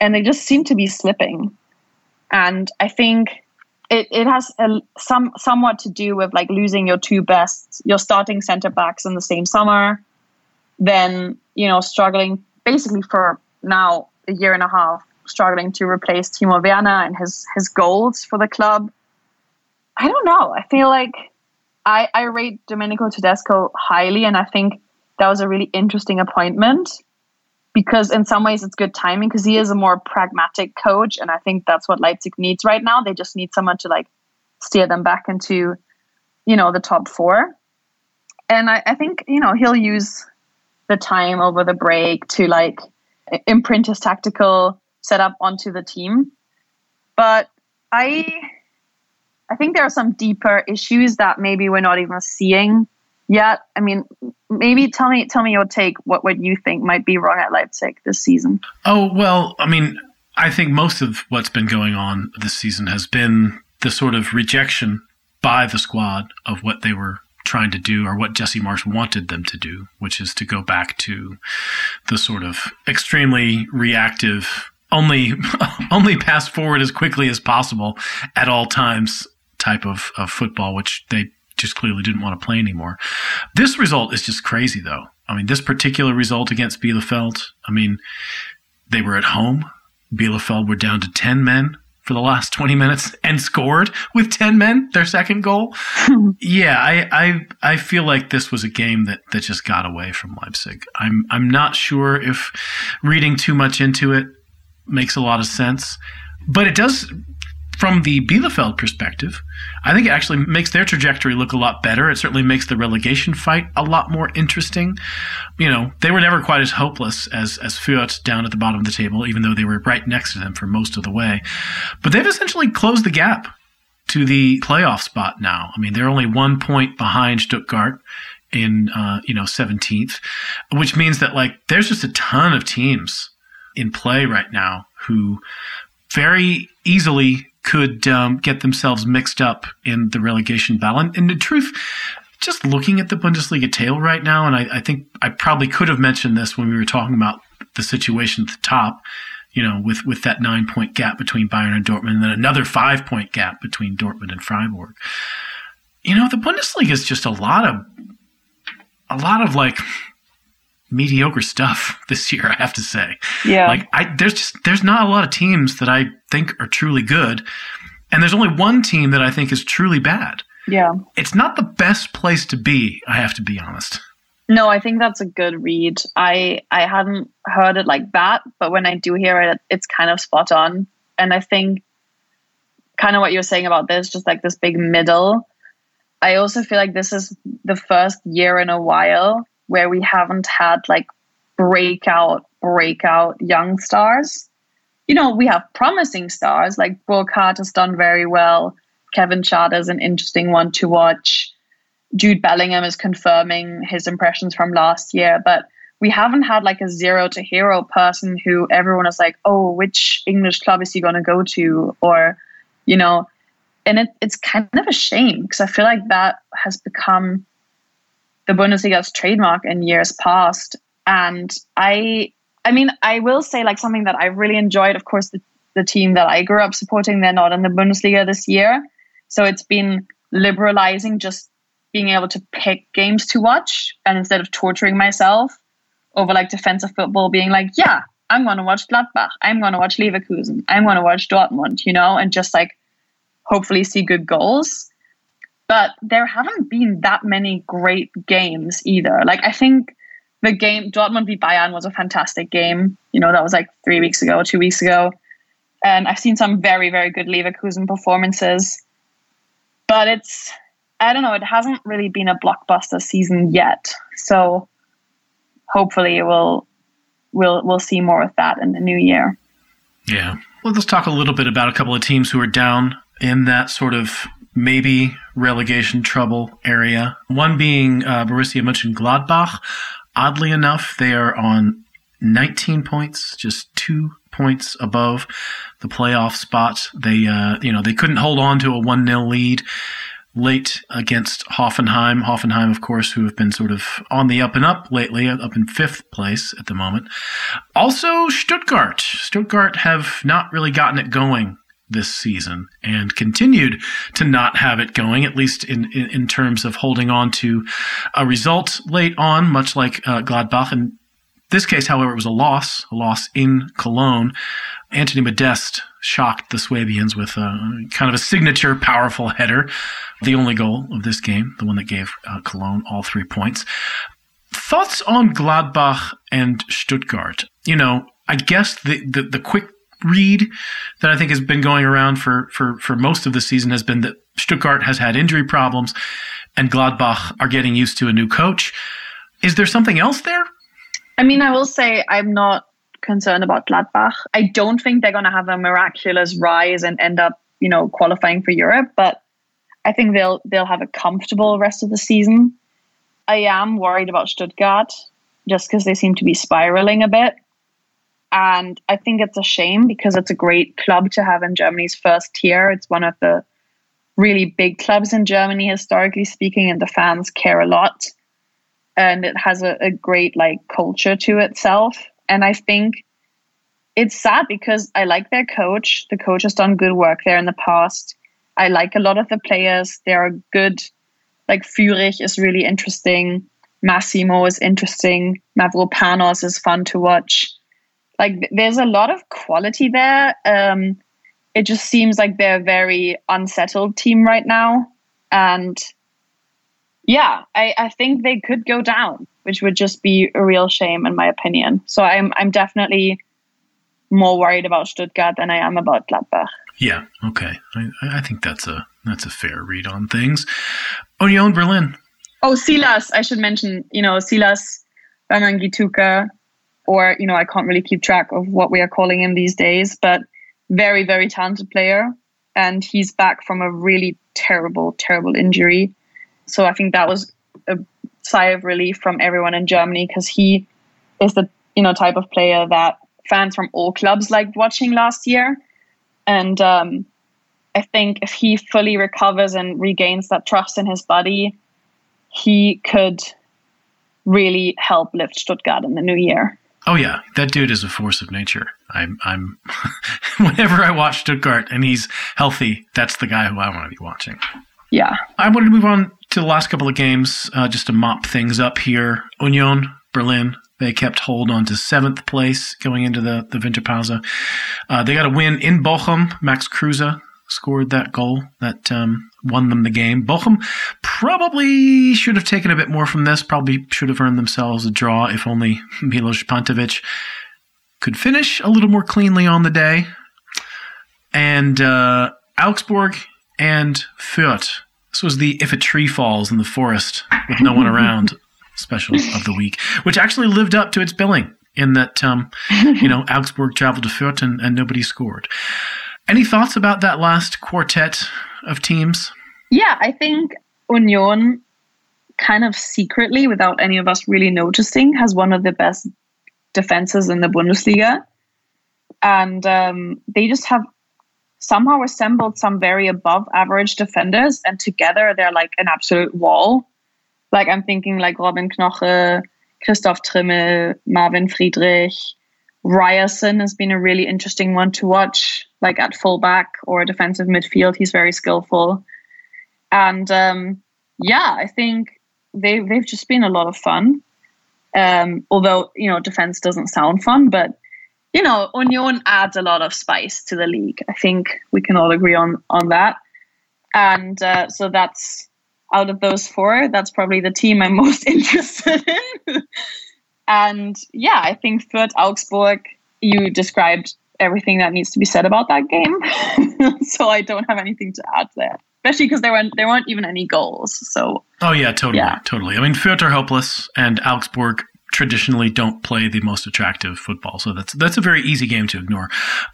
and they just seem to be slipping. And I think it, it has a, some somewhat to do with like losing your two best, your starting center backs in the same summer, then you know struggling basically for now a year and a half, struggling to replace Timo Werner and his his goals for the club. I don't know. I feel like I I rate Domenico Tedesco highly, and I think that was a really interesting appointment because in some ways it's good timing because he is a more pragmatic coach and i think that's what leipzig needs right now. They just need someone to like steer them back into you know the top four. And i, I think you know he'll use the time over the break to like imprint his tactical setup onto the team. But i i think there are some deeper issues that maybe we're not even seeing yet i mean maybe tell me tell me your take. What would you think might be wrong at Leipzig this season? Oh well, I mean, I think most of what's been going on this season has been the sort of rejection by the squad of what they were trying to do or what Jesse Marsch wanted them to do, which is to go back to the sort of extremely reactive only only pass forward as quickly as possible at all times type of, of football, which they just clearly didn't want to play anymore. This result is just crazy, though. I mean, this particular result against Bielefeld, I mean, they were at home. Bielefeld were down to 10 men for the last 20 minutes and scored with 10 men their second goal. yeah, I, I I feel like this was a game that that just got away from Leipzig. I'm I'm not sure if reading too much into it makes a lot of sense, but it does from the Bielefeld perspective, I think it actually makes their trajectory look a lot better. It certainly makes the relegation fight a lot more interesting. You know, they were never quite as hopeless as as Fürth down at the bottom of the table, even though they were right next to them for most of the way. But they've essentially closed the gap to the playoff spot now. I mean, they're only one point behind Stuttgart in uh, you know 17th, which means that like there's just a ton of teams in play right now who very easily could um, get themselves mixed up in the relegation battle. And, and, in truth, just looking at the Bundesliga table right now, and I, I think I probably could have mentioned this when we were talking about the situation at the top you know, with, with that nine point gap between Bayern and Dortmund, and then another five point gap between Dortmund and Freiburg. You know, the Bundesliga is just a lot of, a lot of like mediocre stuff this year. I have to say, yeah. Like, I there's just there's not a lot of teams that I think are truly good, and there's only one team that I think is truly bad. Yeah, it's not the best place to be. I have to be honest. No, I think that's a good read. I I hadn't heard it like that, but when I do hear it, it's kind of spot on. And I think kind of what you're saying about this, just like this big middle. I also feel like this is the first year in a while where we haven't had like breakout, breakout young stars. You know, we have promising stars like Burkardt has done very well. Kevin Schade is an interesting one to watch. Jude Bellingham is confirming his impressions from last year, but we haven't had like a zero to hero person who everyone is like, oh, which English club is he going to go to? Or, you know, and it, it's kind of a shame because I feel like that has become the Bundesliga's trademark in years past. And I, I mean, I will say like something that I really enjoyed. Of course, the, the team that I grew up supporting, they're not in the Bundesliga this year, so it's been liberalizing just being able to pick games to watch, and instead of torturing myself over like defensive football, being like, yeah, I'm going to watch Gladbach, I'm going to watch Leverkusen, I'm going to watch Dortmund, you know, and just like hopefully see good goals but there haven't been that many great games either. Like I think the game Dortmund v Bayern was a fantastic game. You know, that was like three weeks ago, two weeks ago. And I've seen some very, very good Leverkusen performances. But it's I don't know, it hasn't really been a blockbuster season yet. So hopefully we'll we'll we'll see more of that in the new year. Yeah. Well, let's talk a little bit about a couple of teams who are down in that sort of maybe relegation trouble area. One being uh, Borussia Mönchengladbach. Oddly enough, they are on 19 points, just two points above the playoff spot. They, uh, you know, they couldn't hold on to a 1 0 lead late against Hoffenheim. Hoffenheim, of course, who have been sort of on the up and up lately, up in fifth place at the moment. Also, Stuttgart. Stuttgart have not really gotten it going this season and continued to not have it going, at least in, in, in terms of holding on to a result late on, much like uh, Gladbach. In this case, however, it was a loss, a loss in Cologne. Anthony Modeste shocked the Swabians with a kind of a signature powerful header, the only goal of this game, the one that gave uh, Cologne all three points. Thoughts on Gladbach and Stuttgart? You know, I guess the, the, the quick read that I think has been going around for, for, for most of the season has been that Stuttgart has had injury problems and Gladbach are getting used to a new coach. Is there something else there? I mean, I will say I'm not concerned about Gladbach. I don't think they're going to have a miraculous rise and end up, you know, qualifying for Europe, but I think they'll they'll have a comfortable rest of the season. I am worried about Stuttgart just because they seem to be spiraling a bit. And I think it's a shame because it's a great club to have in Germany's first tier. It's one of the really big clubs in Germany, historically speaking, and the fans care a lot. And it has a, a great like culture to itself. And I think it's sad because I like their coach. The coach has done good work there in the past. I like a lot of the players. They are good. Like Führich is really interesting. Massimo is interesting. Mavropanos is fun to watch. Like there's a lot of quality there. Um, it just seems like they're a very unsettled team right now. And yeah, I, I think they could go down which would just be a real shame in my opinion. So I'm I'm definitely more worried about Stuttgart than I am about Gladbach. Yeah, okay. I, I think that's a that's a fair read on things. Union Berlin. Oh, Silas, I should mention, you know, Silas Wamangituka, or, you know, I can't really keep track of what we are calling him these days, but very, very talented player. And he's back from a really terrible, terrible injury. So I think that was a sigh of relief from everyone in Germany because he is the you know type of player that fans from all clubs liked watching last year, and um, I think if he fully recovers and regains that trust in his body, he could really help lift Stuttgart in the new year. Oh yeah, that dude is a force of nature. I'm I'm whenever I watch Stuttgart and he's healthy, that's the guy who I want to be watching. Yeah. I wanted to move on to the last couple of games uh, just to mop things up here. Union Berlin they kept hold on to seventh place going into the the Winterpause. Uh, they got a win in Bochum. Max Kruse scored that goal that um, won them the game. Bochum probably should have taken a bit more from this. Probably should have earned themselves a draw if only Milos Pantovic could finish a little more cleanly on the day. And uh, Augsburg and Fürth this was the If a Tree Falls in the Forest with No One Around special of the week, which actually lived up to its billing in that, um, you know, Augsburg traveled to Fürth and, and nobody scored. Any thoughts about that last quartet of teams? Yeah, I think Union kind of secretly, without any of us really noticing, has one of the best defenses in the Bundesliga. And um, they just have somehow assembled some very above average defenders, and together they're like an absolute wall. Like I'm thinking like Robin Knoche, Christoph Trimmel, Marvin Friedrich, Ryerson has been a really interesting one to watch, like at fullback or defensive midfield. He's very skillful. And um, yeah, I think they, they've just been a lot of fun. Um, although, you know, defense doesn't sound fun, but you know, Union adds a lot of spice to the league. I think we can all agree on on that. And uh, so that's out of those four, that's probably the team I'm most interested in. and yeah, I think Fürth Augsburg, you described everything that needs to be said about that game. so I don't have anything to add there. Especially because there weren't there weren't even any goals. So Oh yeah, totally. Yeah. Totally. I mean Fürth are hopeless and Augsburg traditionally don't play the most attractive football. So that's that's a very easy game to ignore.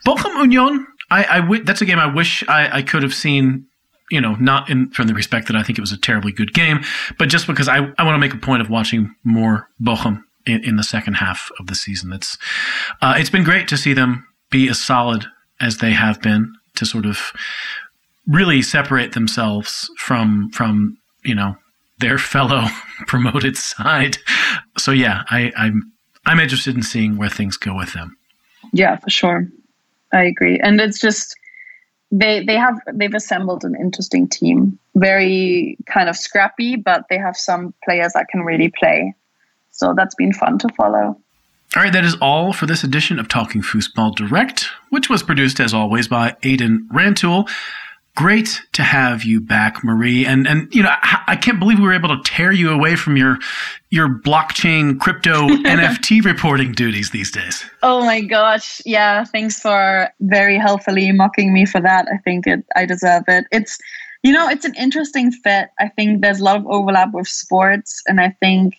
Bochum Union, I, I w- that's a game I wish I, I could have seen you know, not in from the respect that I think it was a terribly good game, but just because I, I want to make a point of watching more Bochum in, in the second half of the season. It's uh, it's been great to see them be as solid as they have been to sort of really separate themselves from from you know their fellow promoted side. So yeah, I, I'm I'm interested in seeing where things go with them. Yeah, for sure. I agree. And it's just they they have they've assembled an interesting team. Very kind of scrappy, but they have some players that can really play. So that's been fun to follow. All right, that is all for this edition of Talking Fußball Direct, which was produced as always by Aidan Rantoul. Great to have you back, Marie. And and you know, I can't believe we were able to tear you away from your your blockchain crypto NFT reporting duties these days. Oh my gosh. Yeah, thanks for very helpfully mocking me for that. I think it I deserve it. It's you know, it's an interesting fit. I think there's a lot of overlap with sports and I think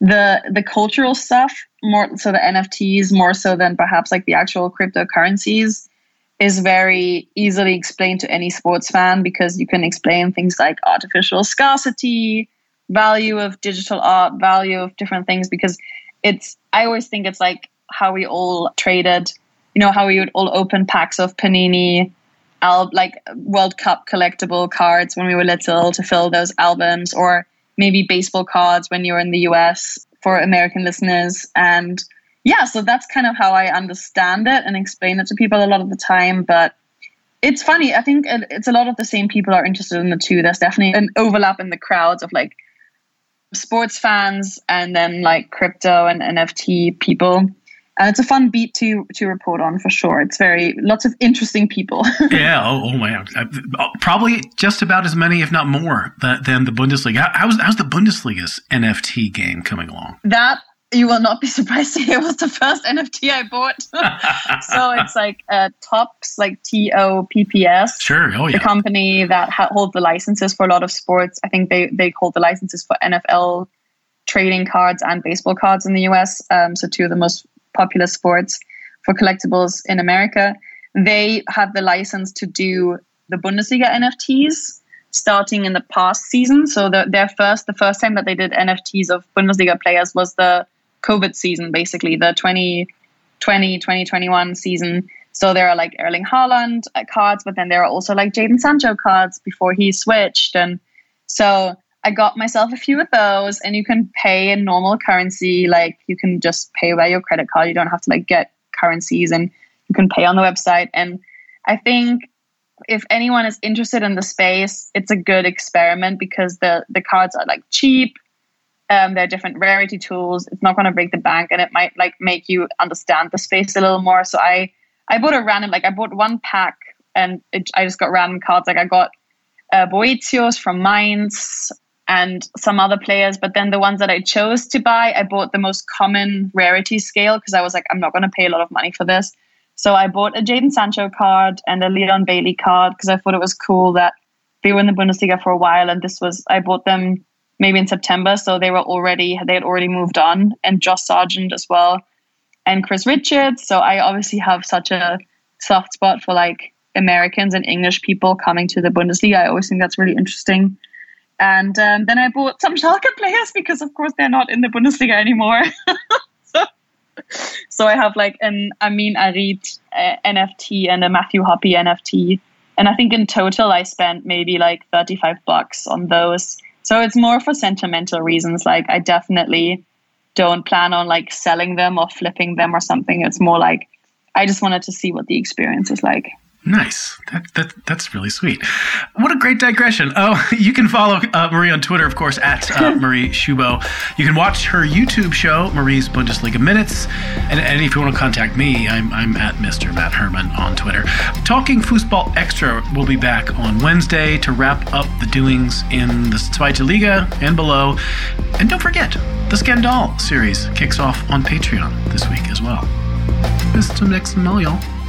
the the cultural stuff more so the NFTs more so than perhaps like the actual cryptocurrencies is very easily explained to any sports fan because you can explain things like artificial scarcity, value of digital art, value of different things because it's I always think it's like how we all traded, you know, how we would all open packs of Panini al- like World Cup collectible cards when we were little to fill those albums or maybe baseball cards when you're in the US for American listeners and yeah, so that's kind of how I understand it and explain it to people a lot of the time. But it's funny. I think it's a lot of the same people are interested in the two. There's definitely an overlap in the crowds of like sports fans and then like crypto and NFT people. And it's a fun beat to to report on for sure. It's very lots of interesting people. yeah. Oh, oh my. Uh, probably just about as many, if not more, than the Bundesliga. How's how's the Bundesliga's NFT game coming along? That you will not be surprised to hear was the first NFT I bought. so it's like uh, Topps, like T O P P S. Sure. Oh yeah. The company that ha- hold the licenses for a lot of sports. I think they they hold the licenses for NFL trading cards and baseball cards in the U.S. Um, so two of the most popular sports for collectibles in America. They have the license to do the Bundesliga NFTs starting in the past season. So the, their first, the first time that they did NFTs of Bundesliga players was the COVID season, basically the 2020, 2021 season. So there are like Erling Haaland uh, cards, but then there are also like Jadon Sancho cards before he switched. And so I got myself a few of those, and you can pay in normal currency. Like you can just pay by your credit card. You don't have to like get currencies, and you can pay on the website. And I think if anyone is interested in the space, it's a good experiment because the the cards are like cheap. Um, there are different rarity tools. It's not going to break the bank, and it might like make you understand the space a little more. So I I bought a random like I bought one pack, and it, I just got random cards. Like I got uh, Boetius from Mainz and some other players, but then the ones that I chose to buy, I bought the most common rarity scale because I was like, I'm not going to pay a lot of money for this. So I bought a Jadon Sancho card and a Leon Bailey card because I thought it was cool that they were in the Bundesliga for a while, and this was I bought them maybe in September, so they were already they had already moved on, and Josh Sargent as well, and Chris Richards. So I obviously have such a soft spot for like Americans and English people coming to the Bundesliga. I always think that's really interesting. And um, then I bought some Schalke players because, of course, they're not in the Bundesliga anymore. so, so I have like an Amine Harit uh, NFT and a Matthew Hoppe NFT. And I think in total I spent maybe like 35 bucks on those. So it's more for sentimental reasons. Like I definitely don't plan on like selling them or flipping them or something. It's more like I just wanted to see what the experience is like. Nice. That, that that's really sweet. What a great digression. Oh, you can follow uh, Marie on Twitter, of course, at uh, Marie Schubo. You can watch her YouTube show, Marie's Bundesliga Minutes. And, and if you want to contact me, I'm, I'm at Mr. Matt Herman on Twitter. Talking Fußball Extra will be back on Wednesday to wrap up the doings in the Zweite Liga and below. And don't forget, the Scandal series kicks off on Patreon this week as well. Bis zum nächsten Mal, y'all.